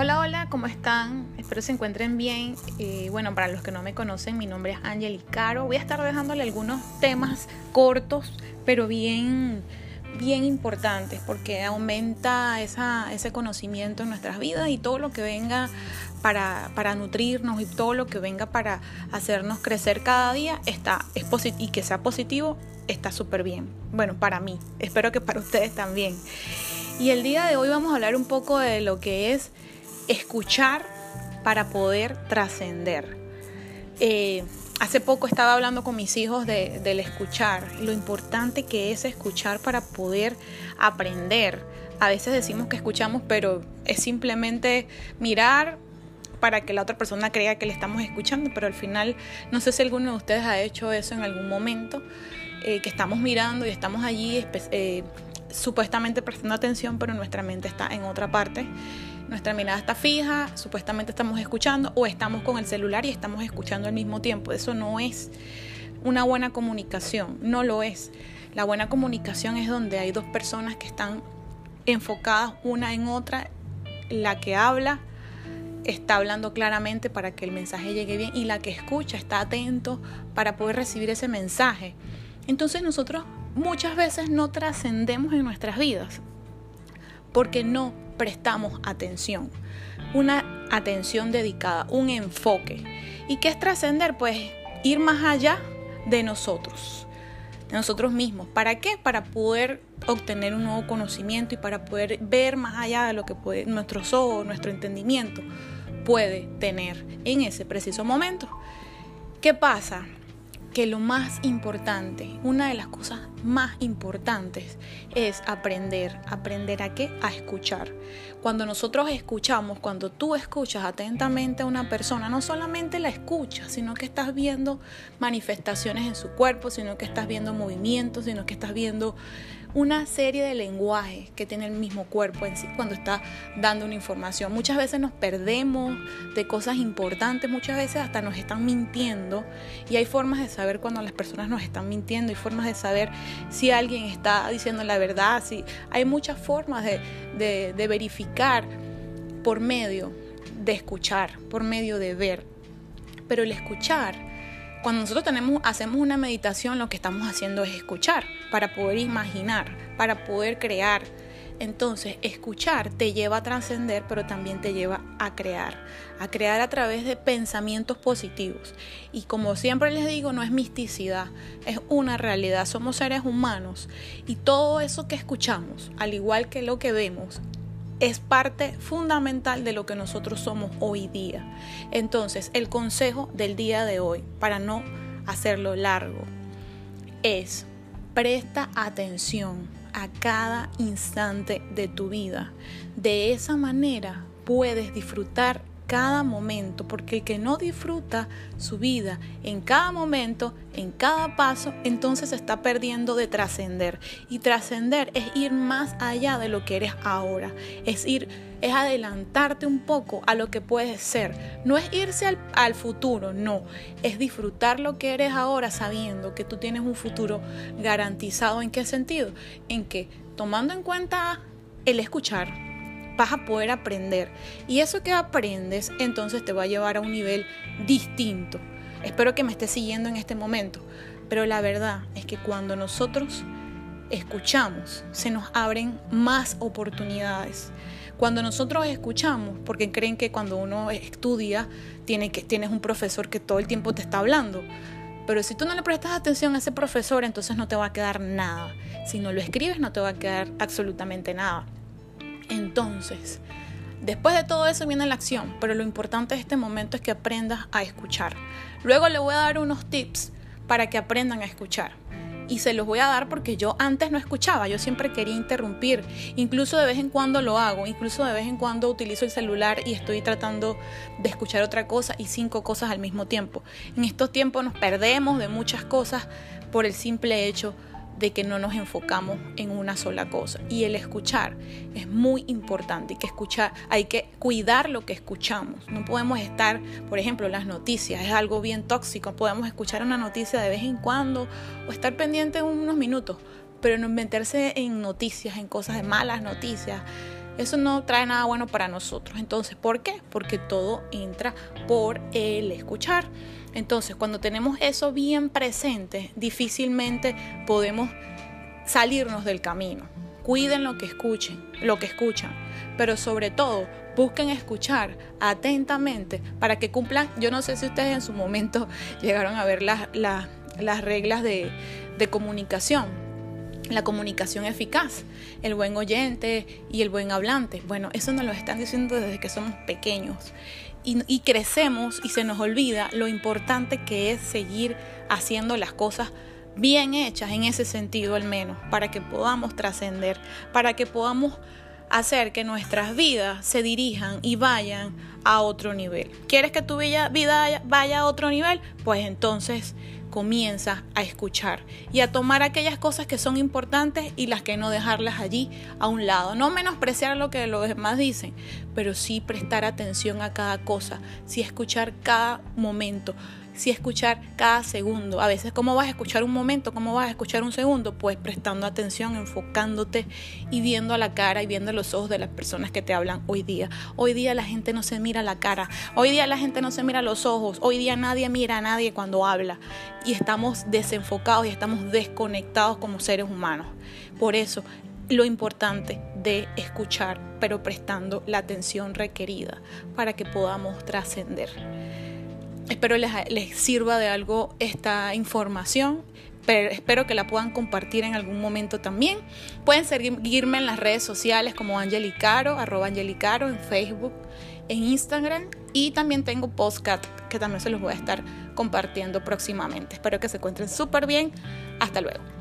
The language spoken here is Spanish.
Hola, hola, ¿cómo están? Espero se encuentren bien. Eh, bueno, para los que no me conocen, mi nombre es Angeli Caro. Voy a estar dejándole algunos temas cortos, pero bien, bien importantes, porque aumenta esa, ese conocimiento en nuestras vidas y todo lo que venga para, para nutrirnos y todo lo que venga para hacernos crecer cada día está, es y que sea positivo está súper bien. Bueno, para mí, espero que para ustedes también. Y el día de hoy vamos a hablar un poco de lo que es escuchar para poder trascender. Eh, hace poco estaba hablando con mis hijos de, del escuchar, lo importante que es escuchar para poder aprender. A veces decimos que escuchamos, pero es simplemente mirar para que la otra persona crea que le estamos escuchando, pero al final no sé si alguno de ustedes ha hecho eso en algún momento, eh, que estamos mirando y estamos allí eh, supuestamente prestando atención, pero nuestra mente está en otra parte nuestra mirada está fija, supuestamente estamos escuchando o estamos con el celular y estamos escuchando al mismo tiempo. Eso no es una buena comunicación, no lo es. La buena comunicación es donde hay dos personas que están enfocadas una en otra, la que habla está hablando claramente para que el mensaje llegue bien y la que escucha está atento para poder recibir ese mensaje. Entonces nosotros muchas veces no trascendemos en nuestras vidas porque no prestamos atención, una atención dedicada, un enfoque. ¿Y qué es trascender? Pues ir más allá de nosotros, de nosotros mismos. ¿Para qué? Para poder obtener un nuevo conocimiento y para poder ver más allá de lo que puede, nuestros ojos, nuestro entendimiento puede tener en ese preciso momento. ¿Qué pasa? que lo más importante, una de las cosas más importantes es aprender. ¿Aprender a qué? A escuchar. Cuando nosotros escuchamos, cuando tú escuchas atentamente a una persona, no solamente la escuchas, sino que estás viendo manifestaciones en su cuerpo, sino que estás viendo movimientos, sino que estás viendo una serie de lenguajes que tiene el mismo cuerpo en sí cuando está dando una información. Muchas veces nos perdemos de cosas importantes, muchas veces hasta nos están mintiendo y hay formas de saber cuando las personas nos están mintiendo, hay formas de saber si alguien está diciendo la verdad, si hay muchas formas de, de, verificar por medio de escuchar, por medio de ver. Pero el escuchar cuando nosotros tenemos, hacemos una meditación, lo que estamos haciendo es escuchar para poder imaginar, para poder crear. Entonces, escuchar te lleva a trascender, pero también te lleva a crear, a crear a través de pensamientos positivos. Y como siempre les digo, no es misticidad, es una realidad. Somos seres humanos y todo eso que escuchamos, al igual que lo que vemos, es parte fundamental de lo que nosotros somos hoy día. Entonces, el consejo del día de hoy, para no hacerlo largo, es presta atención a cada instante de tu vida. De esa manera puedes disfrutar cada momento, porque el que no disfruta su vida en cada momento, en cada paso, entonces está perdiendo de trascender. Y trascender es ir más allá de lo que eres ahora, es ir, es adelantarte un poco a lo que puedes ser. No es irse al, al futuro, no, es disfrutar lo que eres ahora sabiendo que tú tienes un futuro garantizado. ¿En qué sentido? En que tomando en cuenta el escuchar, vas a poder aprender. Y eso que aprendes entonces te va a llevar a un nivel distinto. Espero que me estés siguiendo en este momento. Pero la verdad es que cuando nosotros escuchamos, se nos abren más oportunidades. Cuando nosotros escuchamos, porque creen que cuando uno estudia, tiene que, tienes un profesor que todo el tiempo te está hablando. Pero si tú no le prestas atención a ese profesor, entonces no te va a quedar nada. Si no lo escribes, no te va a quedar absolutamente nada. Entonces, después de todo eso viene la acción, pero lo importante de este momento es que aprendas a escuchar. Luego le voy a dar unos tips para que aprendan a escuchar. Y se los voy a dar porque yo antes no escuchaba, yo siempre quería interrumpir, incluso de vez en cuando lo hago, incluso de vez en cuando utilizo el celular y estoy tratando de escuchar otra cosa y cinco cosas al mismo tiempo. En estos tiempos nos perdemos de muchas cosas por el simple hecho que no nos enfocamos en una sola cosa. Y el escuchar es muy importante. Hay que escuchar, hay que cuidar lo que escuchamos. No podemos estar, por ejemplo, las noticias, es algo bien tóxico. Podemos escuchar una noticia de vez en cuando o estar pendiente unos minutos, pero no meterse en noticias, en cosas de malas noticias, eso no trae nada bueno para nosotros. Entonces, ¿por qué? Porque todo entra por el escuchar. Entonces, cuando tenemos eso bien presente, difícilmente podemos salirnos del camino. Cuiden lo que escuchen, lo que escuchan, pero sobre todo busquen escuchar atentamente para que cumplan. Yo no sé si ustedes en su momento llegaron a ver las, las, reglas de, de comunicación, la comunicación eficaz, el buen oyente y el buen hablante. Bueno, eso nos lo están diciendo desde que somos pequeños y, crecemos y se nos olvida lo importante que es seguir haciendo las cosas bien hechas en ese sentido al menos, para que podamos trascender, para que podamos hacer que nuestras vidas se dirijan y vayan a otro nivel. ¿Quieres que tu vida vaya a otro nivel? Pues entonces comienza a escuchar y a tomar aquellas cosas que son importantes y las que no dejarlas allí a un lado. No menospreciar lo que los demás dicen, pero sí prestar atención a cada cosa, sí escuchar cada momento si escuchar cada segundo. A veces, ¿cómo vas a escuchar un momento? ¿Cómo vas a escuchar un segundo? Pues prestando atención, enfocándote y viendo a la cara y viendo los ojos de las personas que te hablan hoy día. Hoy día la gente no se mira la cara, hoy día la gente no se mira los ojos, hoy día nadie mira a nadie cuando habla y estamos desenfocados y estamos desconectados como seres humanos. Por eso lo importante de escuchar, pero prestando la atención requerida para que podamos trascender. Espero les, sirva de algo esta información. Pero espero que la puedan compartir en algún momento también. Pueden seguirme en las redes sociales como Angelicaro, arroba Angelicaro en Facebook, en Instagram y también tengo postcat que también se los voy a estar compartiendo próximamente. Espero que se encuentren súper bien. Hasta luego.